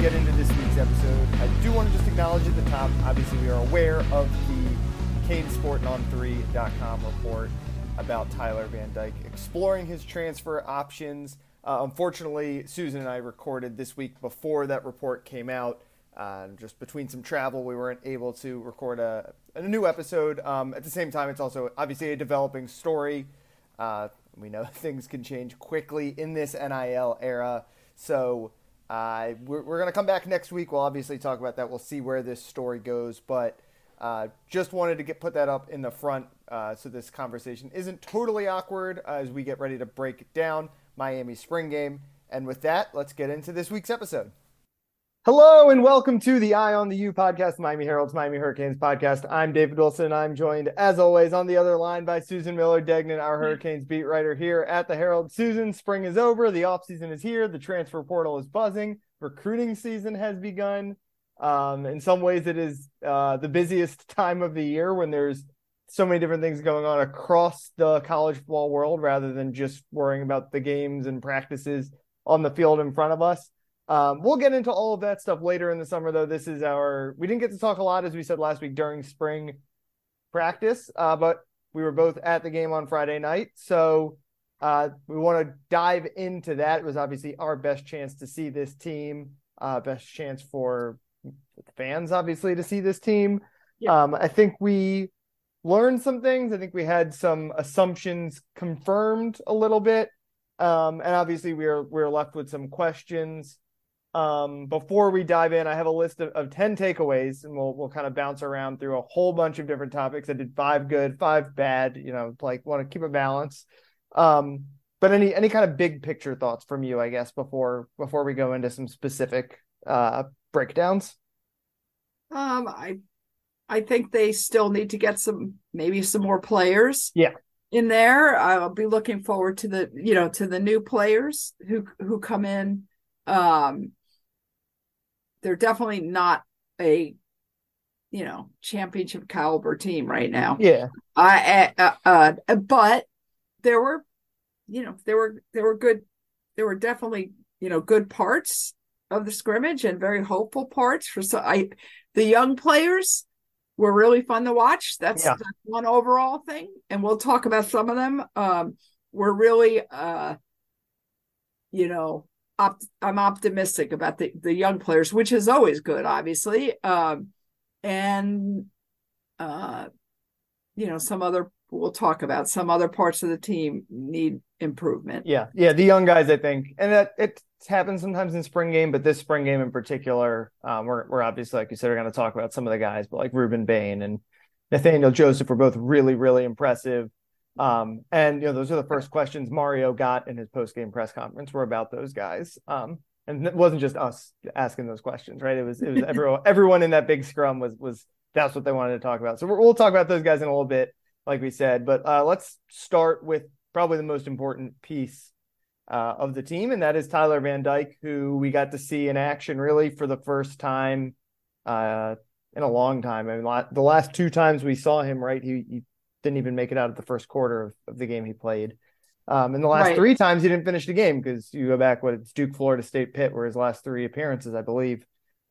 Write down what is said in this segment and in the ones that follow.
Get into this week's episode, I do want to just acknowledge at the top, obviously we are aware of the CaneSport3.com report about Tyler Van Dyke exploring his transfer options. Uh, unfortunately, Susan and I recorded this week before that report came out. Uh, just between some travel, we weren't able to record a, a new episode. Um, at the same time, it's also obviously a developing story. Uh, we know things can change quickly in this NIL era. So uh, we're, we're going to come back next week. We'll obviously talk about that. We'll see where this story goes. But uh, just wanted to get put that up in the front uh, so this conversation isn't totally awkward as we get ready to break down Miami spring game. And with that, let's get into this week's episode. Hello and welcome to the Eye on the U podcast, Miami Herald's Miami Hurricanes podcast. I'm David Wilson. And I'm joined, as always, on the other line by Susan Miller Degnan, our Hurricanes beat writer here at the Herald. Susan, spring is over. The offseason is here. The transfer portal is buzzing. Recruiting season has begun. Um, in some ways, it is uh, the busiest time of the year when there's so many different things going on across the college football world rather than just worrying about the games and practices on the field in front of us. Um, we'll get into all of that stuff later in the summer, though. This is our, we didn't get to talk a lot, as we said last week, during spring practice, uh, but we were both at the game on Friday night. So uh, we want to dive into that. It was obviously our best chance to see this team, uh, best chance for fans, obviously, to see this team. Yeah. Um, I think we learned some things. I think we had some assumptions confirmed a little bit. Um, and obviously, we are we're left with some questions um, before we dive in, I have a list of, of 10 takeaways and we'll, we'll kind of bounce around through a whole bunch of different topics. I did five good, five bad, you know, like want to keep a balance. Um, but any, any kind of big picture thoughts from you, I guess, before, before we go into some specific, uh, breakdowns. Um, I, I think they still need to get some, maybe some more players. Yeah. In there, I'll be looking forward to the, you know, to the new players who, who come in. Um, they're definitely not a you know championship caliber team right now. Yeah. I uh, uh but there were you know there were there were good there were definitely you know good parts of the scrimmage and very hopeful parts for so i the young players were really fun to watch. That's, yeah. that's one overall thing and we'll talk about some of them. Um we're really uh you know op- I'm optimistic about the, the young players, which is always good, obviously. Um, and uh, you know, some other we'll talk about some other parts of the team need improvement. Yeah, yeah, the young guys, I think, and that it happens sometimes in spring game, but this spring game in particular, um, we're we're obviously like you said, we're going to talk about some of the guys, but like Rueben Bain and Nathaniel Joseph were both really, really impressive. Um, and you know, those are the first questions Mario got in his post game press conference were about those guys. Um, and it wasn't just us asking those questions, right? It was it was everyone everyone in that big scrum was was that's what they wanted to talk about. So we'll talk about those guys in a little bit, like we said. But uh, let's start with probably the most important piece uh, of the team, and that is Tyler Van Dyke, who we got to see in action really for the first time uh, in a long time. I mean, the last two times we saw him, right, he, he didn't even make it out of the first quarter of, of the game he played. Um, and the last right. three times he didn't finish the game because you go back what it's Duke, Florida State, Pitt, where his last three appearances, I believe,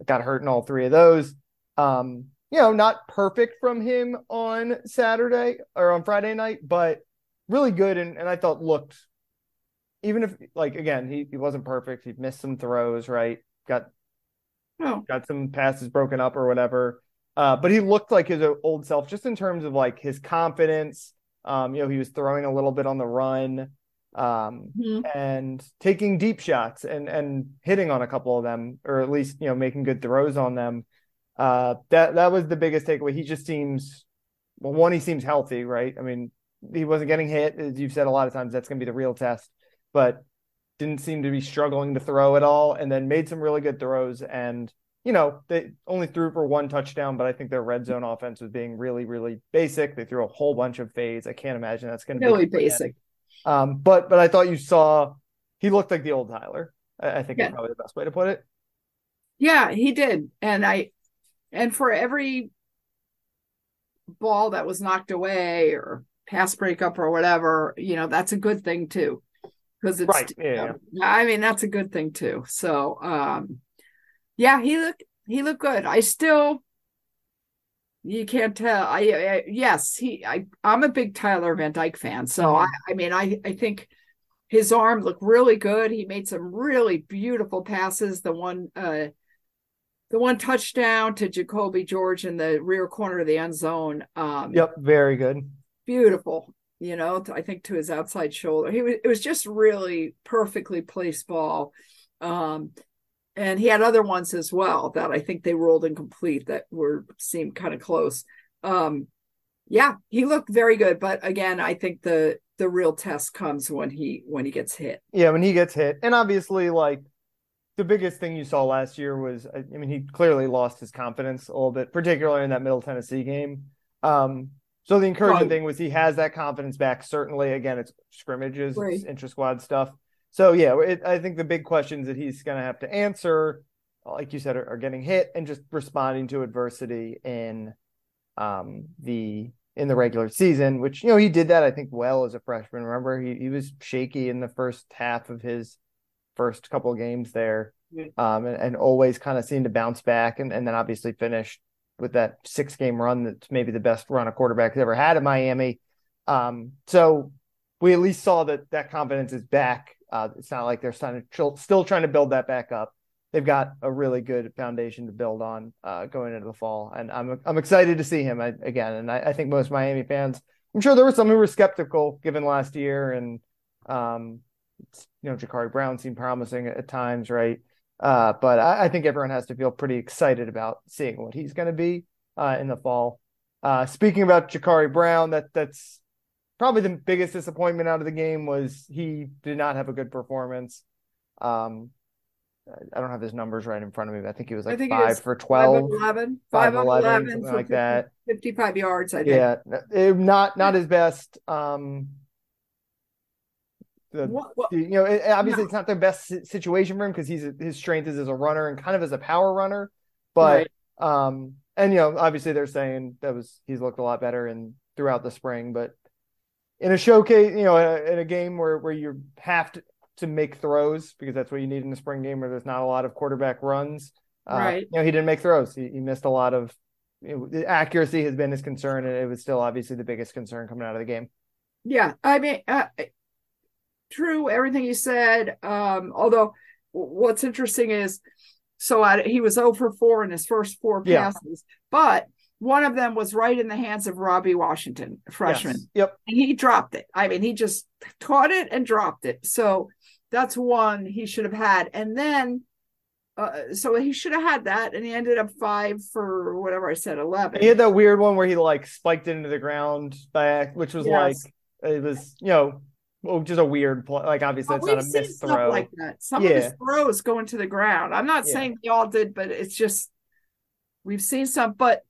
got hurt in all three of those. Um, you know, not perfect from him on Saturday or on Friday night, but really good. And, and I thought looked, even if like again, he, he wasn't perfect. He missed some throws, right? Got oh. got some passes broken up or whatever. Uh, but he looked like his old self just in terms of like his confidence. Um, you know, he was throwing a little bit on the run. um, Mhm. and taking deep shots and and hitting on a couple of them, or at least you know making good throws on them. Uh, that that was the biggest takeaway. He just seems well. One, he seems healthy, right? I mean, he wasn't getting hit, as you've said a lot of times. That's going to be the real test, but didn't seem to be struggling to throw at all, and then made some really good throws. And you know, they only threw for one touchdown, but I think their red zone offense was being really, really basic. They threw a whole bunch of fades. I can't imagine that's going to Really be really basic. um, but but I thought you saw he looked like the old Tyler. I, I think Yeah. is probably the best way to put it. Yeah, he did. And I and for every ball that was knocked away or pass breakup or whatever, you know, that's a good thing too. Because it's Right, yeah, I mean, that's a good thing too. So um yeah, he looked he looked good. I still you can't tell. I, I yes, he I I'm a big Tyler Van Dyke fan. So Mhm. I I mean I I think his arm looked really good. He made some really beautiful passes. The one uh the one touchdown to Jacoby George in the rear corner of the end zone. Um Yep, very good. beautiful, you know, I think to his outside shoulder. He was it was just really perfectly placed ball. Um and he had other ones as well that I think they rolled incomplete that were seemed kind of close. Um yeah, he looked very good, but again, I think the the real test comes when he when he gets hit. Yeah, when he gets hit, and obviously, like the biggest thing you saw last year was, I mean, he clearly lost his confidence a little bit, particularly in that Middle Tennessee game. Um, so the encouraging Right. thing was he has that confidence back. Certainly, again, it's scrimmages, Right. it's intra squad stuff. So yeah, it, I think the big questions that he's going to have to answer, like you said, are, are getting hit and just responding to adversity in um, the in the regular season, which you know he did that I think well as a freshman. Remember, he he was shaky in the first half of his first couple of games there, um, and, and always kind of seemed to bounce back, and and then obviously finished with that six game run that's maybe the best run a quarterback's ever had at Miami. Um, so we at least saw that that confidence is back. Uh, it's not like they're still trying to build that back up. They've got a really good foundation to build on uh, going into the fall, and I'm I'm excited to see him again. And I, I think most Miami fans, I'm sure there were some who were skeptical given last year, and um, you know, Jacurri Brown seemed promising at, at times, right? Uh, but I, I think everyone has to feel pretty excited about seeing what he's going to be uh, in the fall. Uh, speaking about Jacurri Brown, that that's probably the biggest disappointment out of the game was he did not have a good performance. Um, I don't have his numbers right in front of me, but I think he was like five for 5 12, of 11, 5 5 of 11, 11 something like that. 55 yards, I think. Yeah, not not his best. Um, the, What- what- you know, it, obviously No. it's not the best situation for him because he's his strength is as a runner and kind of as a power runner. But Right. um, and you know, obviously they're saying that was he's looked a lot better and throughout the spring. But in a showcase, you know, in a game where where you have to to make throws because that's what you need in the spring game where there's not a lot of quarterback runs. Uh, Right. You know, he didn't make throws. He, he missed a lot of. You know, the accuracy has been his concern, and it was still obviously the biggest concern coming out of the game. Yeah, I mean, uh, true, everything you said. Um, although w- what's interesting is, so I, he was over 4 in his first four Yeah. passes, but one of them was right in the hands of Robbie Washington, freshman. Yes. Yep. And he dropped it. I mean, he just caught it and dropped it. So that's one he should have had. And then, uh, so he should have had that, and he ended up five for whatever I said, 11. And he had that weird one where he like spiked it into the ground back, which was Yes. like it was you know well, just a weird play. Like obviously But it's not a missed stuff throw. like that. Some of Yeah. his throws go into the ground. I'm not Yeah. saying they all did, but it's just we've seen some. But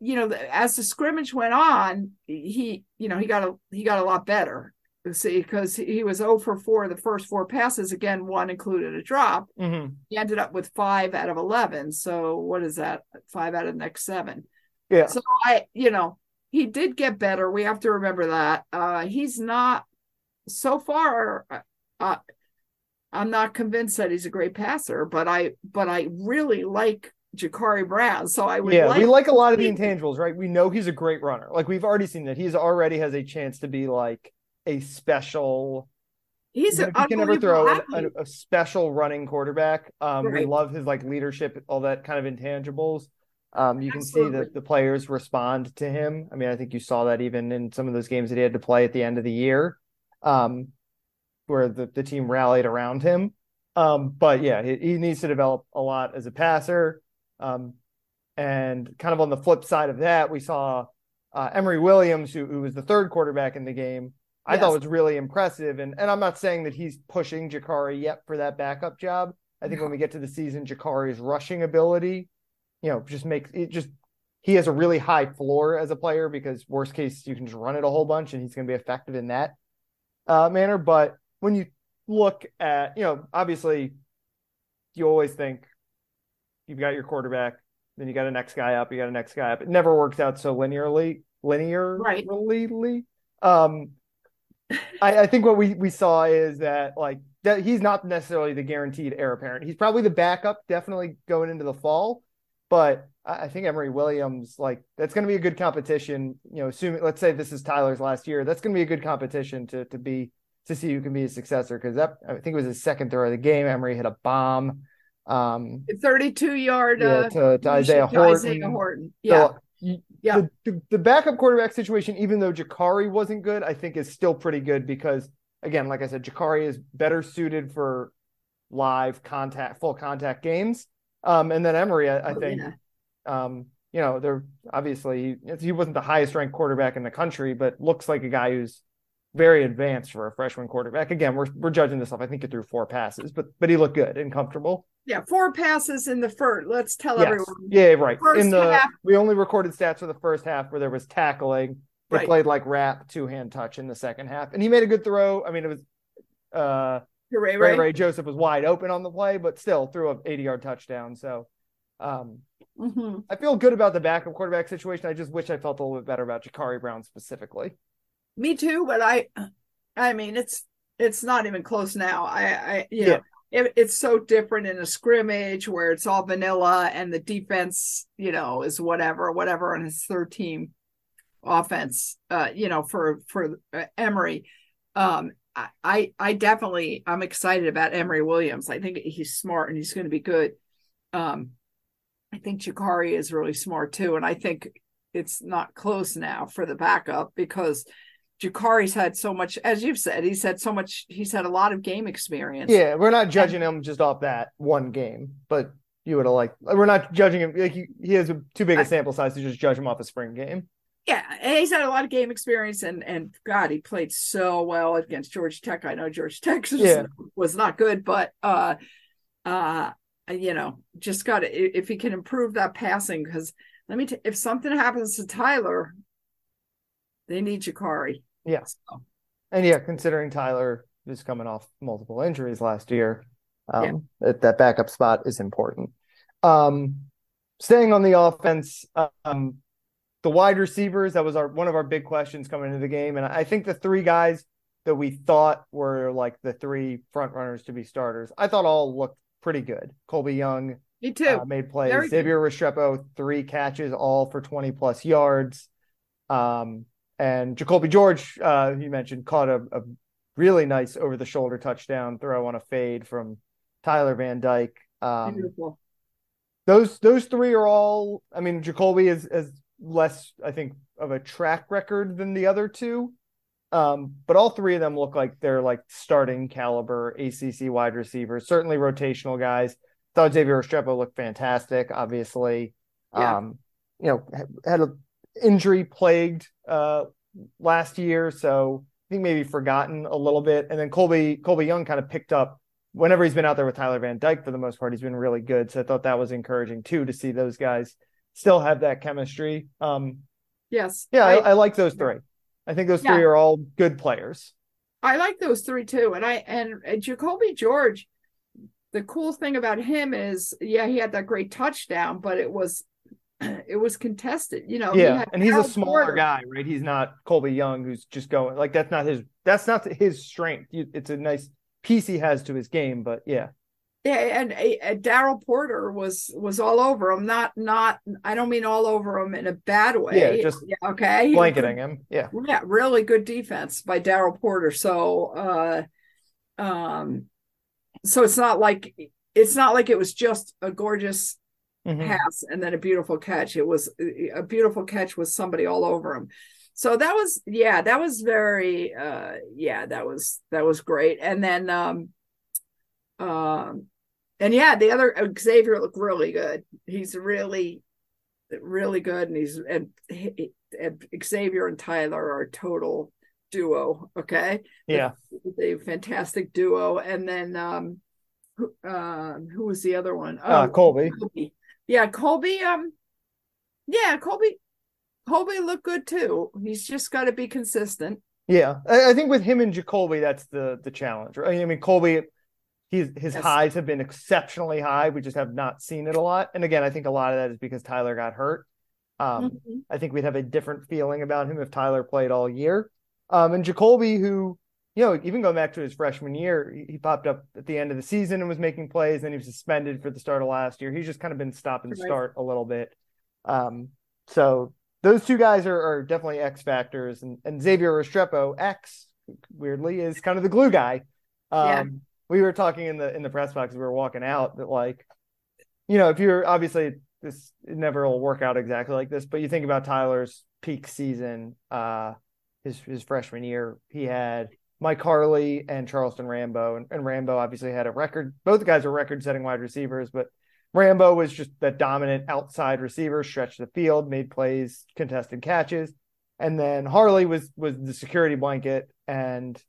you know, as the scrimmage went on, he you know he got a he got a lot better. See, because he was 0 for 4 the first four passes. Again, one included a drop. Mhm. He ended up with five out of 11. So what is that? Five out of the next seven. Yeah. So I, you know, he did get better. We have to remember that. Uh he's not so far uh, uh I'm not convinced that he's a great passer, but I but I really like Jacurri Brown. So I would yeah, like we like a lot of the intangibles, right? We know he's a great runner. Like we've already seen that he's already has a chance to be like a special. he's an he can never throw a, a special running quarterback. Um, we love his like leadership, all that kind of intangibles. Um, you can see that the players respond to him. I mean, I think you saw that even in some of those games that he had to play at the end of the year. um, where the, the team rallied around him. Um, but yeah, he, he, needs to develop a lot as a passer. Um, and kind of on the flip side of that, we saw uh, Emory Williams, who, who was the third quarterback in the game. I yes. thought was really impressive. And and I'm not saying that he's pushing Jacurri yet for that backup job. I think no. when we get to the season, Jacurri's rushing ability, you know, just makes it just he has a really high floor as a player because worst case you can just run it a whole bunch and he's going to be effective in that uh, manner. But when you look at, you know, obviously you always think you've got your quarterback, then you got a next guy up, you got a next guy up. It never works out so linearly, linearly. Right. Um, I, I think what we we saw is that like that he's not necessarily the guaranteed heir apparent. He's probably the backup, definitely going into the fall. But I think Emory Williams, like that's going to be a good competition. You know, assuming let's say this is Tyler's last year, that's going to be a good competition to to be to see who can be a successor because that I think it was his second throw of the game. Emory hit a bomb, um, 32 yard yeah, uh, to, to Isaiah Horton. Isaiah Horton. Yeah. So yeah. The, the, the, backup quarterback situation, even though Jacurri wasn't good, I think is still pretty good because, again, like I said, Jacurri is better suited for live contact, full contact games. Um, and then Emory, I, I oh, think, um, you know, they're obviously he wasn't the highest ranked quarterback in the country, but looks like a guy who's very advanced for a freshman quarterback. Again, we're we're judging this off. I think he threw four passes, but but he looked good and comfortable. Yeah, four passes in the first. Let's tell yes. everyone. Yeah, right. First in the half. we only recorded stats for the first half where there was tackling. They right. played like wrap two hand touch in the second half, and he made a good throw. I mean, it was uh Ray Ray. Ray Joseph was wide open on the play, but still threw a 80 yard touchdown. So um mm-hmm. I feel good about the backup quarterback situation. I just wish I felt a little bit better about Jacurri Brown specifically. Me too, but I, I mean, it's it's not even close now. I, I you yeah. It, it's so different in a scrimmage where it's all vanilla and the defense, you know, is whatever, whatever on his third team offense. Uh, you know, for for uh, Emory, um, I I definitely I'm excited about Emory Williams. I think he's smart and he's going to be good. Um, I think Jacurri is really smart too, and I think it's not close now for the backup because Jacurri's had so much, as you've said, he's had so much, he's had a lot of game experience. Yeah, we're not judging and, him just off that one game, but you would have liked, we're not judging him, like he, he has a, too big a sample size to just judge him off a spring game. Yeah, he's had a lot of game experience, and and God, he played so well against Georgia Tech. I know Georgia Tech was, yeah. was not good, but uh, uh, you know, just got to if he can improve that passing, because let me, t- if something happens to Tyler, they need Jacurri. Yes. So. And yeah, considering Tyler is coming off multiple injuries last year, um, yeah. that, that backup spot is important. Um, staying on the offense, um, the wide receivers, that was our one of our big questions coming into the game. And I think the three guys that we thought were like the three front runners to be starters, I thought all looked pretty good. Colby Young Me too. Uh, made plays. Xavier. Restrepo, three catches, all for 20 plus yards. Um, and Jacoby George, uh, you mentioned, caught a, a really nice over the shoulder touchdown throw on a fade from Tyler Van Dyke. Um, Beautiful. Those those three are all. I mean, Jacoby is is less, I think, of a track record than the other two. Um, but all three of them look like they're like starting caliber ACC wide receivers, certainly rotational guys. Thought Xavier Restrepo looked fantastic, obviously. Yeah. Um, you know, had a injury plagued uh, last year, so I think maybe forgotten a little bit. And then Colby Colby Young kind of picked up whenever he's been out there with Tyler Van Dyke for the most part. He's been really good, so I thought that was encouraging too to see those guys still have that chemistry. Um, yes, yeah, I, I, I like those three. I think those yeah. three are all good players. I like those three too, and I and, and Jacoby George. The cool thing about him is, yeah, he had that great touchdown, but it was it was contested, you know. Yeah, he and he's a smaller guy, right? He's not Colby Young, who's just going like that's not his that's not his strength. It's a nice piece he has to his game, but yeah. Yeah, and, and Daryl Porter was was all over him. Not not I don't mean all over him in a bad way. Yeah, just yeah, okay, blanketing him. Yeah, yeah, really good defense by Daryl Porter. So, uh, um, so it's not like it's not like it was just a gorgeous mm-hmm. pass and then a beautiful catch. It was a beautiful catch with somebody all over him. so that was yeah that was very uh yeah that was that was great and then um um and yeah the other uh, xavier looked really good he's really really good and he's and, he, and xavier and tyler are a total duo okay Yeah. a fantastic duo and then um who, um who was the other one Uh, Oh, Colby. Colby. Yeah, Colby. Um, yeah, Colby. Colby looked good too. He's just got to be consistent. Yeah, I, I think with him and Jacoby, that's the the challenge. Right? I mean, Colby, he's his Yes. highs have been exceptionally high. We just have not seen it a lot. And again, I think a lot of that is because Tyler got hurt. Um, Mhm. I think we'd have a different feeling about him if Tyler played all year. Um, and Jacoby, who, you know, even going back to his freshman year, he, popped up at the end of the season and was making plays. Then he was suspended for the start of last year. He's just kind of been stop and start a little bit. Um, so those two guys are, are definitely X factors. And, and Xavier Restrepo, X, weirdly, is kind of the glue guy. Um, Yeah. We were talking in the in the press box as we were walking out that like, you know, if you're obviously this it never will work out exactly like this, but you think about Tyler's peak season, uh, his his freshman year, he had Mike Harley and Charleston Rambo, and, and Rambo obviously had a record. Both guys are record-setting wide receivers, but Rambo was just that dominant outside receiver, stretched the field, made plays, contested catches, and then Harley was was the security blanket. And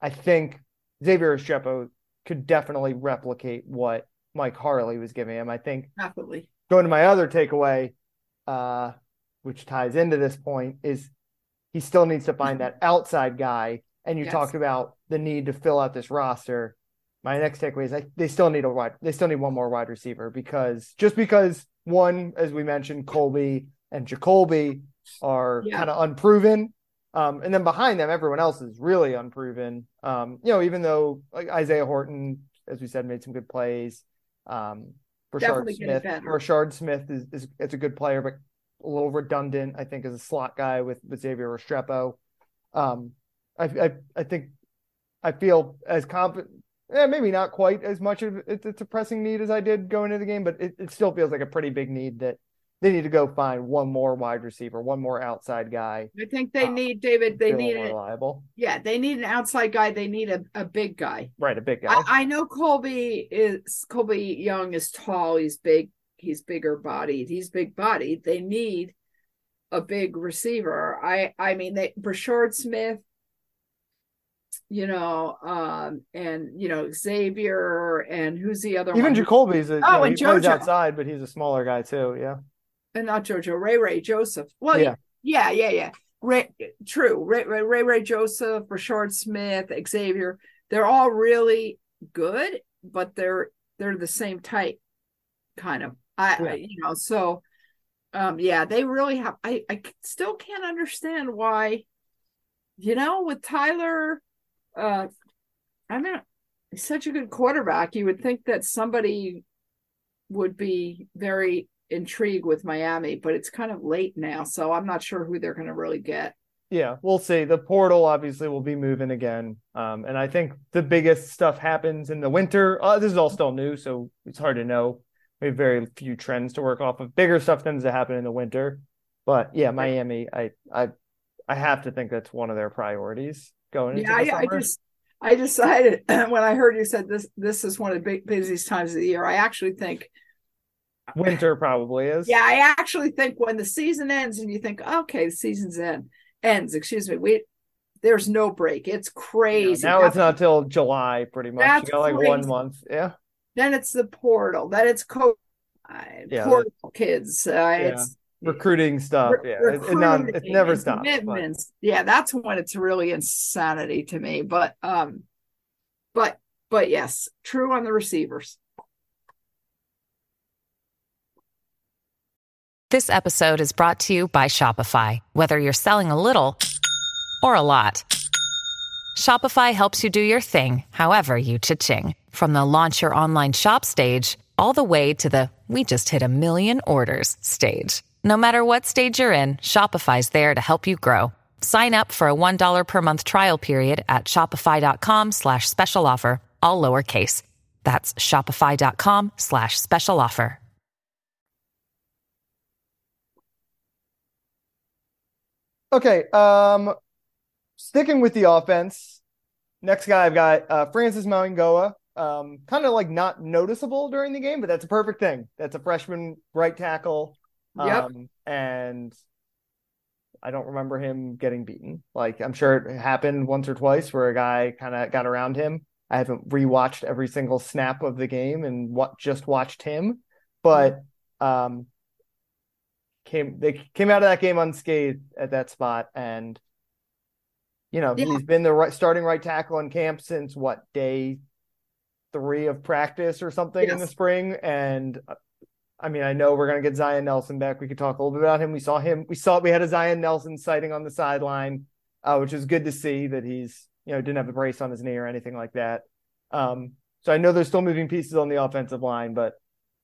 I think Xavier Restrepo could definitely replicate what Mike Harley was giving him. I think Definitely. going to my other takeaway, uh, which ties into this point, is he still needs to find that outside guy. And you Yes. talked about the need to fill out this roster. My next takeaway is I, they still need a wide, they still need one more wide receiver because just because one, as we mentioned, Colby and Jacoby are Yeah. kind of unproven. Um, and then behind them, everyone else is really unproven. Um, you know, even though like Isaiah Horton, as we said, made some good plays. Um, Brashard Smith. Brashard Smith is, is it's a good player, but a little redundant, I think, as a slot guy with, with Xavier Restrepo. Um, I, I I think I feel as confident, eh, maybe not quite as much of it, it's a pressing need as I did going into the game, but it, it still feels like a pretty big need that they need to go find one more wide receiver, one more outside guy. I think they Uh, need David. They need it. reliable, Yeah, they need an outside guy. They need a, a big guy. right? A big guy. I, I know Colby is Colby Young is tall. He's big. He's bigger bodied. He's big bodied. They need a big receiver. I I mean they Brashard Smith, you know, um, and you know Xavier and who's the other Even one? Jacoby's a, you Oh, know, and he plays JoJo. outside, but he's a smaller guy too. Yeah. and not Jojo Ray Ray Joseph. Well, Yeah. yeah, yeah, yeah. yeah. Ray, true. Ray, Ray Ray Ray Joseph, Brashard Smith, Xavier. They're all really good, but they're they're the same type, kind of. I, Yeah. I you know so. Um, yeah, they really have. I I still can't understand why. You know, with Tyler, uh, I mean, he's such a good quarterback. You would think that somebody would be very intrigued with Miami, but it's kind of late now, so I'm not sure who they're going to really get. Yeah, we'll see. The portal obviously will be moving again. Um, and I think the biggest stuff happens in the winter. Uh, this is all still new, so it's hard to know. We have very few trends to work off of. Bigger stuff tends to happen in the winter. But yeah, Miami, I I I have to think that's one of their priorities going into Yeah, the I, I just I decided when I heard you said this this is one of the big busiest times of the year. I actually think Winter probably is. yeah, I actually think when the season ends and you think, okay, the season's end ends, excuse me, we there's no break. It's crazy. Now it's not till July, pretty much. That's you got like one month. Yeah. then it's the portal, then it's co Yeah, portal kids. Uh, Yeah. it's Recruiting stuff. Re- yeah. It, it, not, it never and stops. but- Commitments. Yeah, that's when it's really insanity to me. But um, but but yes, true on the receivers. This episode is brought to you by Shopify. Whether you're selling a little or a lot, Shopify helps you do your thing, however you cha-ching. From the launch your online shop stage, all the way to the we just hit a million orders stage. No matter what stage you're in, Shopify's there to help you grow. Sign up for a $1 per month trial period at shopify.com slash special offer, all lowercase. That's shopify.com slash special offer. Okay. Um, sticking with the offense, next guy I've got uh, Francis Mauigoa. Um, kind of like not noticeable during the game, but that's a perfect thing. That's a freshman right tackle. Um, Yep. and I don't remember him getting beaten. Like I'm sure it happened once or twice where a guy kind of got around him. I haven't rewatched every single snap of the game and what just watched him, but um came they came out of that game unscathed at that spot and you know Yeah. he's been the right starting right tackle in camp since what day three of practice or something in the spring and uh, I mean I know we're gonna get Zion Nelson back. We could talk a little bit about him. We saw him we saw we had a Zion Nelson sighting on the sideline uh, which is good to see that he's you know didn't have a brace on his knee or anything like that. Um so I know there's still moving pieces on the offensive line but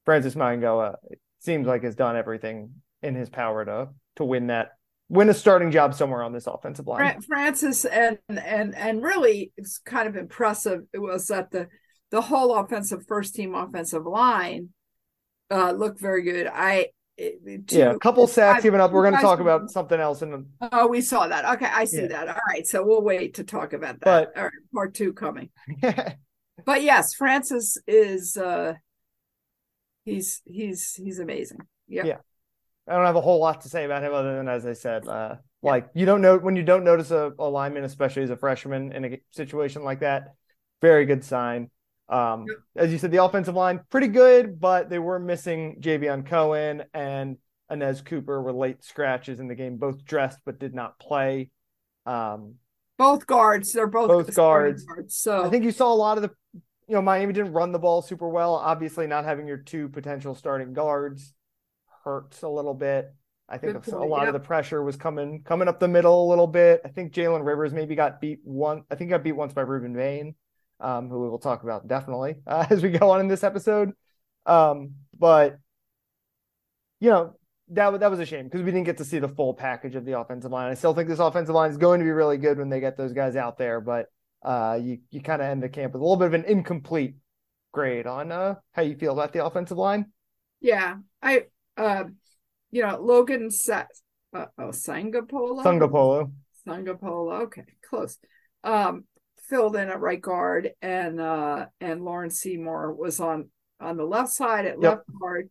Francis Mauigoa it seems like has done everything in his power to to win that win a starting job somewhere on this offensive line. Francis and and and really it's kind of impressive it was that the the whole offensive first team offensive line uh looked very good. I two- yeah, a couple sacks I've- given up. We're going to talk about something else in a, Oh, we saw that. Okay, I see Yeah. that. All right, so we'll wait to talk about that. But- All right, part two coming. But yes, Francis is uh he's he's he's amazing. Yep. Yeah. I don't have a whole lot to say about him other than as I said, uh, like you don't know when you don't notice a, a lineman, especially as a freshman in a situation like that. Very good sign. Um, as you said, the offensive line pretty good, but they were missing Javion Cohen and Anez Cooper were late scratches in the game, both dressed but did not play. Um, Both guards, they're both, Both starting guards. So I think you saw a lot of the, you know, Miami didn't run the ball super well. Obviously, not having your two potential starting guards hurts a little bit. I think a lot yep. of the pressure was coming coming up the middle a little bit. I think Jalen Rivers maybe got beat one. I think got beat once by Rueben Bain, um, who we will talk about definitely uh, as we go on in this episode. Um, but you know that that was a shame because we didn't get to see the full package of the offensive line. I still think this offensive line is going to be really good when they get those guys out there, but uh, you you kind of end the camp with a little bit of an incomplete grade on uh, how you feel about the offensive line. yeah, I uh you know, Logan Sa- uh, oh Sangapola. Sungapolo. Sangapola. Okay, close. Um filled in at right guard and uh and Laurance Seymore was on on the left side at Yep. left guard.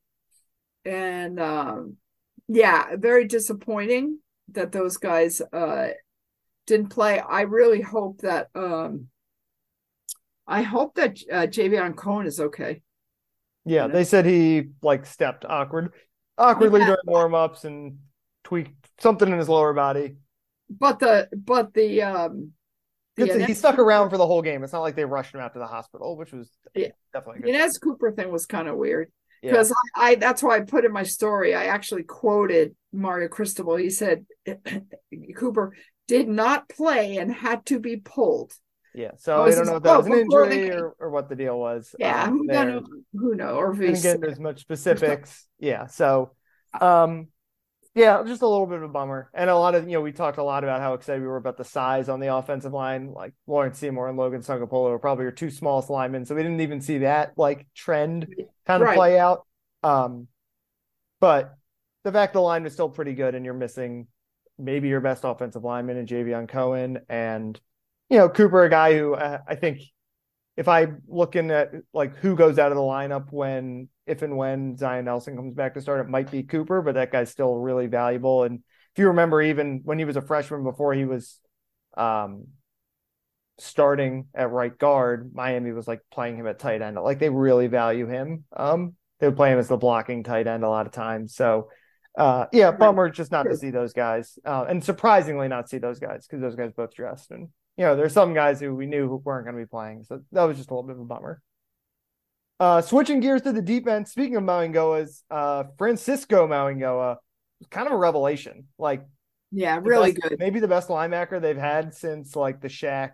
And um yeah, very disappointing that those guys uh didn't play. I really hope that um I hope that uh Javion Cohen is okay. Yeah, know? they said he like stepped awkward, awkwardly Yeah. during warm ups and tweaked something in his lower body. But the but the um to- he stuck Cooper- around for the whole game. It's not like they rushed him out to the hospital, which was Yeah. definitely The good. Anez Cooper thing was kind of weird. Yeah. because I, I that's why I put in my story. I actually quoted Mario Cristobal. He said Cooper did not play and had to be pulled. Yeah, so I don't know if that was an quote the injury or, or what the deal was. Yeah, um, who, there. know, who know? Or if get into as much specifics. Yeah, so um, yeah, just a little bit of a bummer, and a lot of you know we talked a lot about how excited we were about the size on the offensive line. Like Laurance Seymore and Logan Sungapolo are probably your two smallest linemen, so we didn't even see that like trend kind of Right. play out. Um, but the fact the line was still pretty good, and you're missing maybe your best offensive lineman in Javion Cohen, and you know Cooper, a guy who uh, I think if I'm looking at like who goes out of the lineup when if and when Zion Nelson comes back to start, it might be Cooper, but that guy's still really valuable. And if you remember, even when he was a freshman before he was um starting at right guard, Miami was like playing him at tight end. Like they really value him. Um they would play him as the blocking tight end a lot of times. So uh yeah, bummer just not to see those guys. Uh, and surprisingly not see those guys because those guys both dressed and you know, there's some guys who we knew who weren't going to be playing. So that was just a little bit of a bummer. Uh, switching gears to the defense. Speaking of Mauigoa's, uh, Francisco Mauigoa was kind of a revelation. Like yeah, really best- good. Maybe the best linebacker they've had since like the Shaq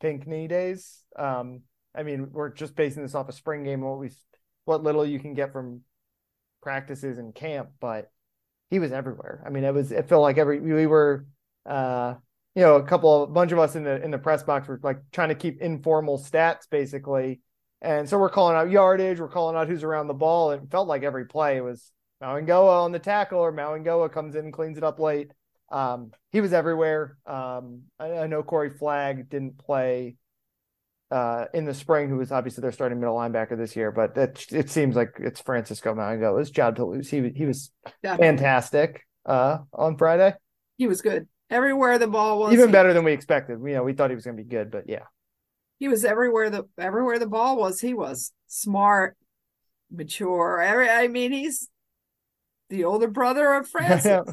Pinckney days. Um, I mean, we're just basing this off a spring game, what we, what little you can get from practices and camp, but he was everywhere. I mean, it was, it felt like every, we were, uh, you know, a couple of a bunch of us in the in the press box were like trying to keep informal stats basically. And so we're calling out yardage, we're calling out who's around the ball. It felt like every play was Mauigoa on the tackle or Mauigoa comes in and cleans it up late. Um, he was everywhere. Um, I, I know Corey Flagg didn't play uh, in the spring, who was obviously their starting middle linebacker this year, but it, it seems like it's Francisco Mauigoa's His job to lose. He he was Definitely. fantastic uh, on Friday, He was good everywhere the ball was. even better than we expected. You know, we thought he was going to be good, but yeah, He was everywhere the everywhere the ball was. He was smart, mature. Every I mean, he's the older brother of Francis.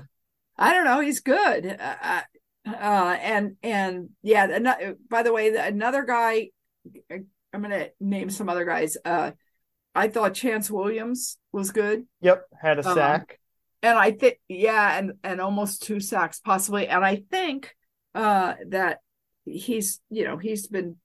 I don't know. He's good. Uh, uh, and and yeah. ano- By the way, another guy. I'm gonna name some other guys. Uh, I thought Chantz Williams was good, yep, had a Um, sack. and I think yeah, and and almost two sacks possibly. And I think uh, that he's you know he's been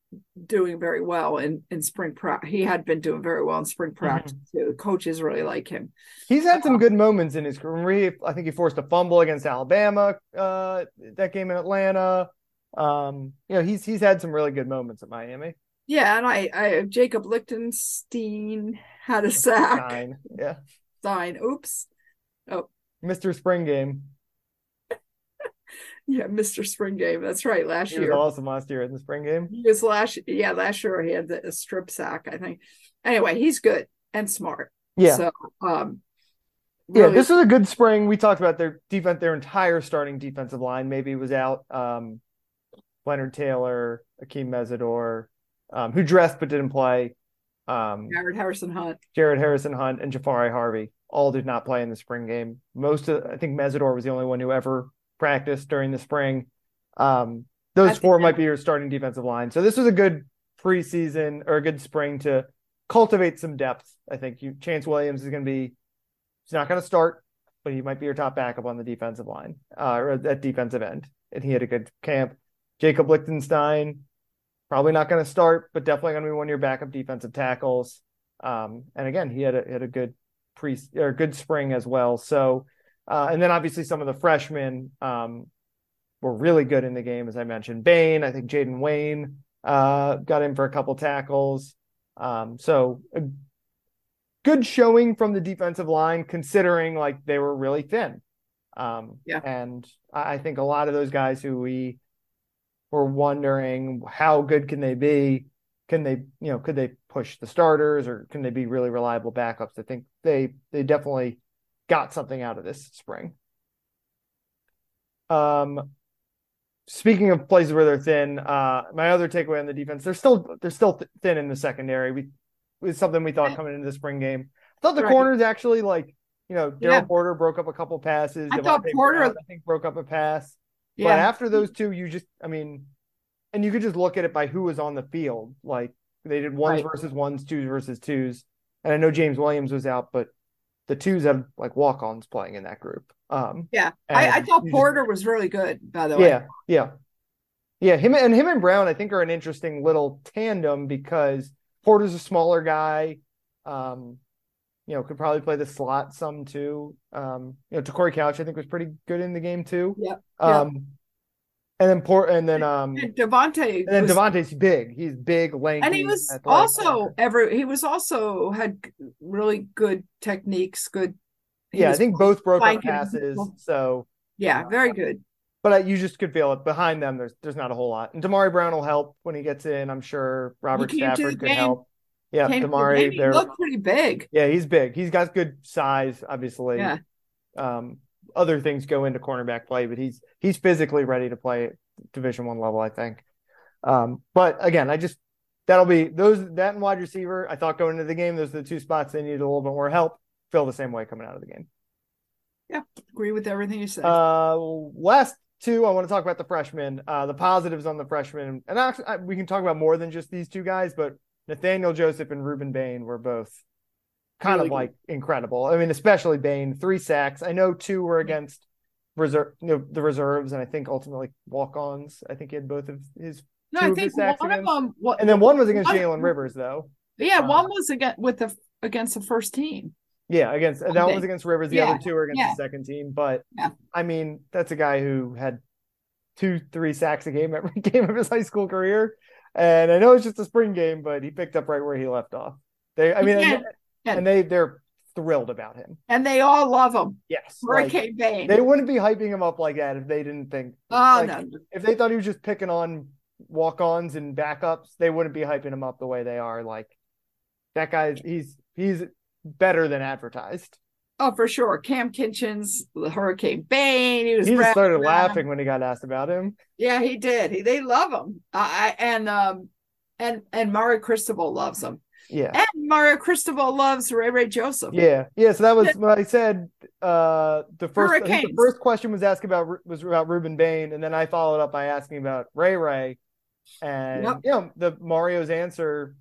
doing very well in in spring practice. He had been doing very well in spring practice too. The coaches really like him. He's had some good moments in his career. I think he forced a fumble against Alabama uh, that game in Atlanta. Um, you know, he's he's had some really good moments at Miami. Yeah, and I, I Jacob Lichtenstein had a sack. Nine. Yeah. Sign. Oops. Oh. Mr. Spring Game. Yeah, Mr. Spring Game. That's right. Last He was year. awesome last year in the spring game. He was last yeah, last year he had the, a strip sack, I think. Anyway, he's good and smart. Yeah. So um Yeah, this was a good spring. We talked about their defense, their entire starting defensive line. Maybe was out. Um, Leonard Taylor, Akheem Mesidor, um, who dressed but didn't play. Um, Jared Harrison-Hunte. Jared Harrison-Hunte and Jahfari Harvey all did not play in the spring game. Most of, I think Mesidor was the only one who ever practiced during the spring. Um, those four that- might be your starting defensive line. So this was a good preseason or a good spring to cultivate some depth. I think you Chantz Williams is going to be. He's not going to start, but he might be your top backup on the defensive line uh, or at defensive end. And he had a good camp. Jacob Lichtenstein, probably not going to start, but definitely going to be one of your backup defensive tackles. Um, and again, he had a had a good pre or good spring as well. So, uh, and then obviously some of the freshmen um, were really good in the game, as I mentioned. Bain, I think Jayden Wayne uh, got in for a couple tackles. Um, so a good showing from the defensive line, considering like they were really thin. Um, Yeah. and I I think a lot of those guys who we were wondering how good can they be, can they, you know, could they push the starters or can they be really reliable backups? I think they they definitely got something out of this spring. Um, speaking of places where they're thin, uh, my other takeaway on the defense, they're still they're still th- thin in the secondary. We was something we thought coming into the spring game. I thought the Right. corners actually like, you know, Daryl Yeah. Porter broke up a couple passes. I thought Porter- Brown, I think broke up a pass. But Yeah. after those two, you just, I mean, and you could just look at it by who was on the field. Like they did ones Right. versus ones, twos versus twos. And I know James Williams was out, but the twos have like walk ons playing in that group. Um, yeah. I, I thought just- Porter was really good, by the way. yeah, yeah, yeah. Him and him and Brown, I think, are an interesting little tandem because Porter's a smaller guy. Um, you know, could probably play the slot some too. Um, you know, Corey Couch, I think, was pretty good in the game too. Yep. Um, and then Port, and then um, And Davonte and then Davonte's big. He's big, lanky, and he was athletic. also every he was also had really good techniques, good yeah. I think both broke up passes. So, yeah, very good. but I, you just could feel it behind them. There's there's not a whole lot. And Damari Brown will help when he gets in. I'm sure Robert came to the Stafford could help. Yeah, Came Damari. he They're looked pretty big. Yeah, he's big. He's got good size, obviously. Yeah. Um, other things go into cornerback play, but he's he's physically ready to play at Division One level, I think. Um, but again, I just that'll be those that and wide receiver. I thought going into the game, those are the two spots they needed a little bit more help. Feel the same way coming out of the game. Yeah, agree with everything you said. Uh, last two, I want to talk about the freshmen. Uh, the positives on the freshmen, and actually, I, we can talk about more than just these two guys, but Nathaniel Joseph and Rueben Bain were both kind Really of like incredible. I mean, especially Bain, three sacks. I know two were against reserve, you know, the reserves, and I think ultimately walk-ons. I think he had both of his, no, I think one sacks of them. What, and then one was against Jalen Rivers, though. Yeah, uh, one was against with the against the first team. Yeah, against that one was against Rivers. The Yeah, other two were against yeah. the second team. But Yeah. I mean, that's a guy who had two, three sacks a game every game of his high school career. And I know it's just a spring game, but he picked up right where he left off. They, I mean, and, and they they're thrilled about him. And they all love him. Yes. like, Hurricane Bain. they wouldn't be hyping him up like that if they didn't think oh like, no. if they thought he was just picking on walk-ons and backups, they wouldn't be hyping him up the way they are. Like that guy's he's he's better than advertised. Oh, for sure. Cam Kitchens, the Hurricane Bain. He was He just started laughing when he got asked about him. Yeah, he did. He, they love him. I I- and um and and Mario Cristobal loves him. Yeah. And Mario Cristobal loves Ray Ray Joseph. Yeah, yeah. So that was what I said. Uh, the first the first question was asked about was about Rueben Bain, and then I followed up by asking about Ray Ray, and Yep. you know the Mario's answer.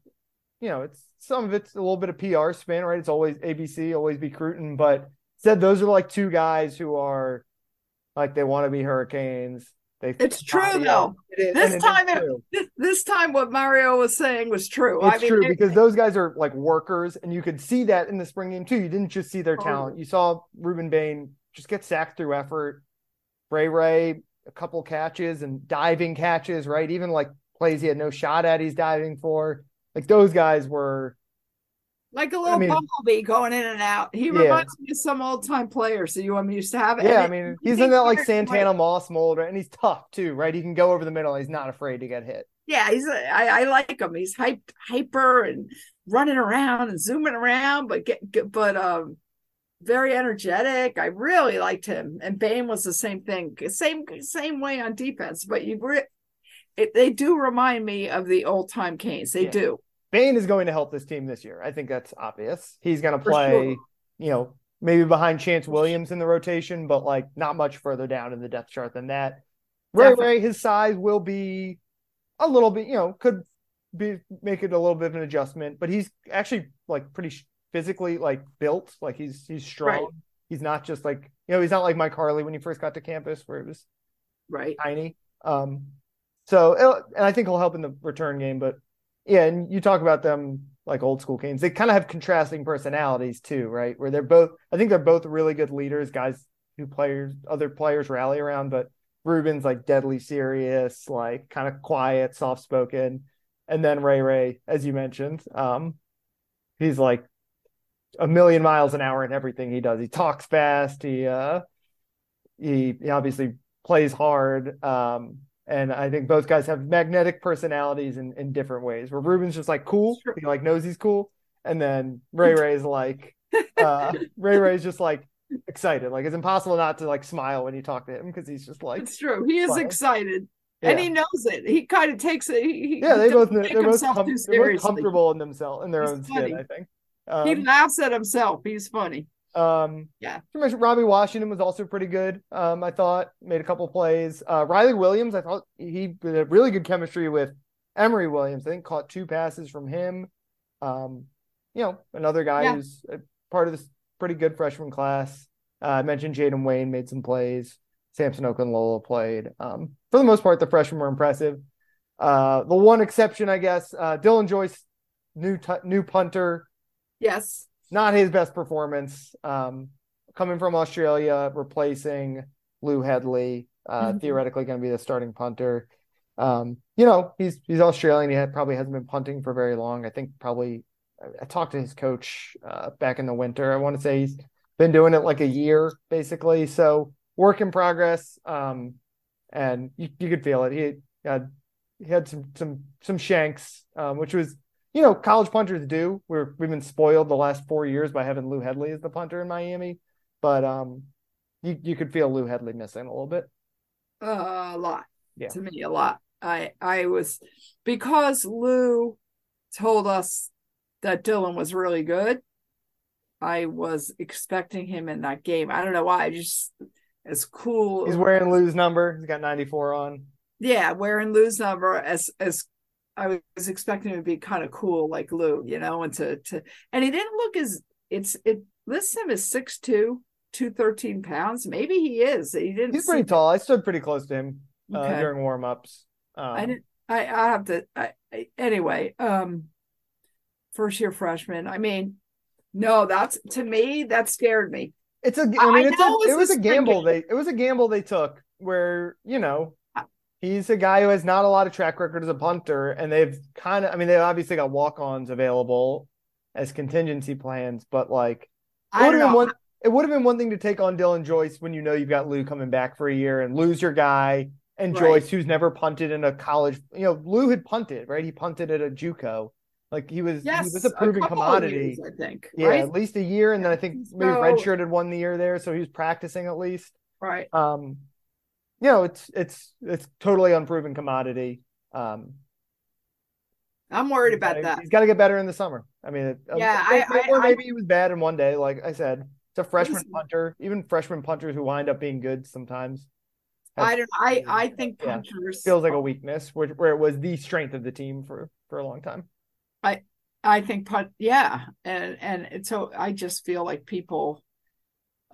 You know, it's some of it's a little bit of PR spin, right? It's always ABC, always be Cruton, but said those are like two guys who are like they want to be Hurricanes. They It's true, though. It is, This time it-. This, this time what Mario was saying was true. It's true it- because those guys are like workers, and you could see that in the spring game too. You didn't just see their talent; you saw Rueben Bain just get sacked through effort. Ray Ray, a couple catches and diving catches, right? Even like plays he had no shot at, he's diving for. Like those guys were, like a little mean- bumblebee going in and out. He Yeah. reminds me of some old time players that you and me used to have. And yeah. I mean, he he's in that like Santana Moss mold, right? and he's tough too, right? He can go over the middle. He's not afraid to get hit. Yeah, he's. I like him. He's hyped, hyper, and running around and zooming around, but get, get but um, very energetic. I really liked him, and Bain was the same thing, same same way on defense. But you, re- it, they do remind me of the old time Canes. They Yeah. do. Bain is going to help this team this year. I think that's obvious. He's going to play, sure. you know, maybe behind Chantz Williams in the rotation, but like not much further down in the depth chart than that. Ray Definitely. Ray, his size will be a little bit, you know, could be make it a little bit of an adjustment, but he's actually like pretty physically like built. Like he's he's strong. Right. He's not just like you know he's not like Mike Harley when he first got to campus where it was Right. tiny. Um, so and I think he'll help in the return game. But yeah, and you talk about them like old school Canes. They kind of have contrasting personalities too, right? Where they're both. I think they're both really good leaders, guys who players other players rally around. But Rueben's like deadly serious, like kind of quiet, soft spoken, and then Ray Ray, as you mentioned, um, he's like a million miles an hour in everything he does. He talks fast. He uh, he, he obviously plays hard. Um, and I think both guys have magnetic personalities in, in different ways. Where Rueben's just like cool, he like knows he's cool, and then Ray Ray's like uh, Ray Ray's just like excited. Like it's impossible not to like smile when you talk to him because he's just like It's true. He is Fine. excited, yeah. and he knows it. He kind of takes it. He, he- yeah, they both. They're both, com- they're both comfortable in themselves in their He's own funny. skin. I think. He Um, laughs at himself. He's funny. Um, Yeah. Robbie Washington was also pretty good. Um, I thought made a couple plays. Uh, Riley Williams, I thought he had really good chemistry with Emory Williams. I think caught two passes from him. Um, you know, another guy Yeah. who's a part of this pretty good freshman class. Uh, I mentioned Jayden Wayne made some plays. Samson Lola played. Um, for the most part, the freshmen were impressive. Uh, the one exception, I guess, uh, Dylan Joyce, new t- new punter, Yes. Not his best performance. Um, coming from Australia, replacing Lou Hedley, uh, Mhm. theoretically going to be the starting punter. Um, you know, he's he's Australian. He had, probably hasn't been punting for very long. I think probably I, I talked to his coach uh, back in the winter. I want to say he's been doing it like a year basically. So work in progress. Um, and you, you could feel it. He had he had some some some shanks, um, which was you know college punters do. We're we've been spoiled the last four years by having Lou Hedley as the punter in Miami, but um, you you could feel Lou Hedley missing a little bit. Uh, a lot. Yeah. To me, a lot. I I was because Lou told us that Dylan was really good. I was expecting him in that game. I don't know why. I just as cool. He's wearing Lou's number. He's got 94 on. yeah, wearing Lou's number as as I was expecting him to be kind of cool like Lou, you know, and to to and he didn't look as it's it lists him as 6'2, 213 pounds. Maybe he is. He didn't He's pretty tall. I stood pretty close to him uh, Okay. during warm ups. Um, I didn't. I I have to. I, I anyway. Um, first year freshman. I mean, no, that's to me that scared me. It's a. I I mean, it's know a. it's It was a gamble. game. They. It was a gamble they took where you know I- he's a guy who has not a lot of track record as a punter, and they've kind of. I mean, they obviously got walk ons available as contingency plans, but like I would don't have been know. one. It would have been one thing to take on Dylan Joyce when you know you've got Lou coming back for a year and lose your guy and Right. Joyce, who's never punted in a college. You know, Lou had punted, right? He punted at a JUCO. Like he was, yes, he was a proven of commodity. years, I think. Yeah, right? at least a year, and then I think maybe So- redshirted one the year there, so he was practicing at least. Right. Um, you know, it's it's it's totally unproven commodity. Um, I'm worried he's about gotta- that. He's got to get better in the summer. I mean, it, Yeah, or- I- I- or I- maybe he was bad in one day. Like I said, it's a freshman punter. Even freshman punters who wind up being good sometimes. have- I don't. I I think Yeah. punters feels like a weakness, where, where it was the strength of the team for for a long time. I I think punt. Yeah, and and so I just feel like people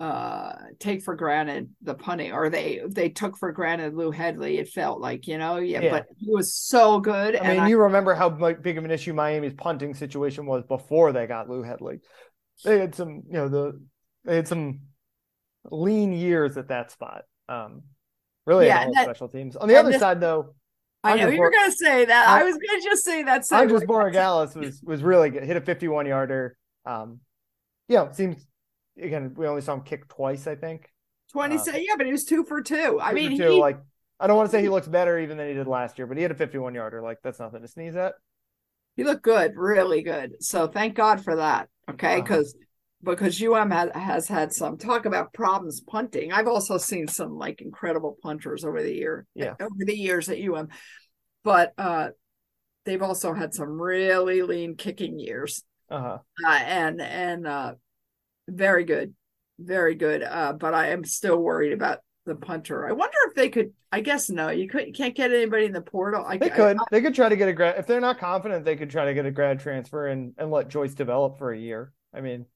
uh take for granted the punting or they they took for granted Lou Hedley it felt like you know yeah, Yeah. but he was so good I and mean, I, you remember how big of an issue Miami's punting situation was before they got Lou Hedley. They had some, you know, the they had some lean years at that spot. Um, really, Yeah, at all and that- special teams. On the other this- side, though, I know you were gonna say that I, I- was gonna just say that Borregales was was really good. Hit a 51 yarder. Um, you know, seems again we only saw him kick twice, I think. 20 uh, yeah but he was two for two I Two mean two, he, like I don't want to say he looks better even than he did last year, but he had a 51 yarder. Like that's nothing to sneeze at. he looked good really good so thank God for that okay Uh-huh. because because UM has, has had some talk about problems punting. I've also seen some like incredible punters over the year, Yeah. over the years at UM, but uh, they've also had some really lean kicking years, Uh-huh. uh, and and uh, very good, very good. Uh, but I am still worried about the punter. I wonder if they could. I guess no, you could. You can't get anybody in the portal. I, They I- could. they could try to get a grad if they're not confident. They could try to get a grad transfer and and let Joyce develop for a year. I mean,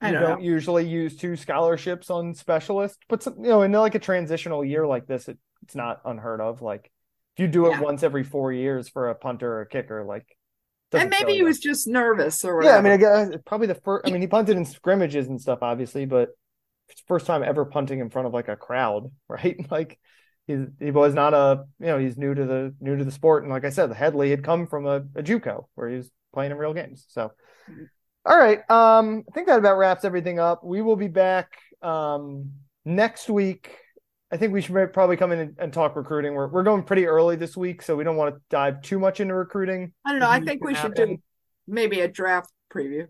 I you don't don't usually use two scholarships on specialists, but some, you know, in like a transitional year like this, it, it's not unheard of. Like if you do it Yeah. once every four years for a punter or a kicker, like And maybe he was just nervous or Yeah. I mean, I guess probably the first. I mean, he punted in scrimmages and stuff, obviously, but it's the first time ever punting in front of like a crowd, right? Like he's he was not a you know he's new to the new to the sport, and like I said, the Hedley had come from a, a JUCO where he was playing in real games. So, all right, um, I think that about wraps everything up. We will be back um next week. I think we should probably come in and, and talk recruiting. We're we're going pretty early this week, so we don't want to dive too much into recruiting. I don't know. I think can we should do maybe a draft preview.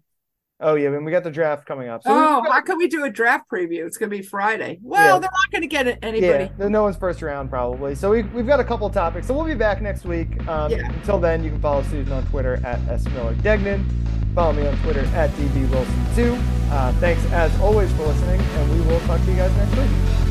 Oh yeah, I mean, we got the draft coming up. So we- oh, how can we do a draft preview? It's going to be Friday. Well, Yeah. they're not going to get anybody. Yeah, no- no one's first round probably. So we, we've got a couple topics. So we'll be back next week. Um, Yeah. Until then, you can follow Susan on Twitter at s miller degnan. Follow me on Twitter at dbwilson2. Uh, thanks as always for listening, and we will talk to you guys next week.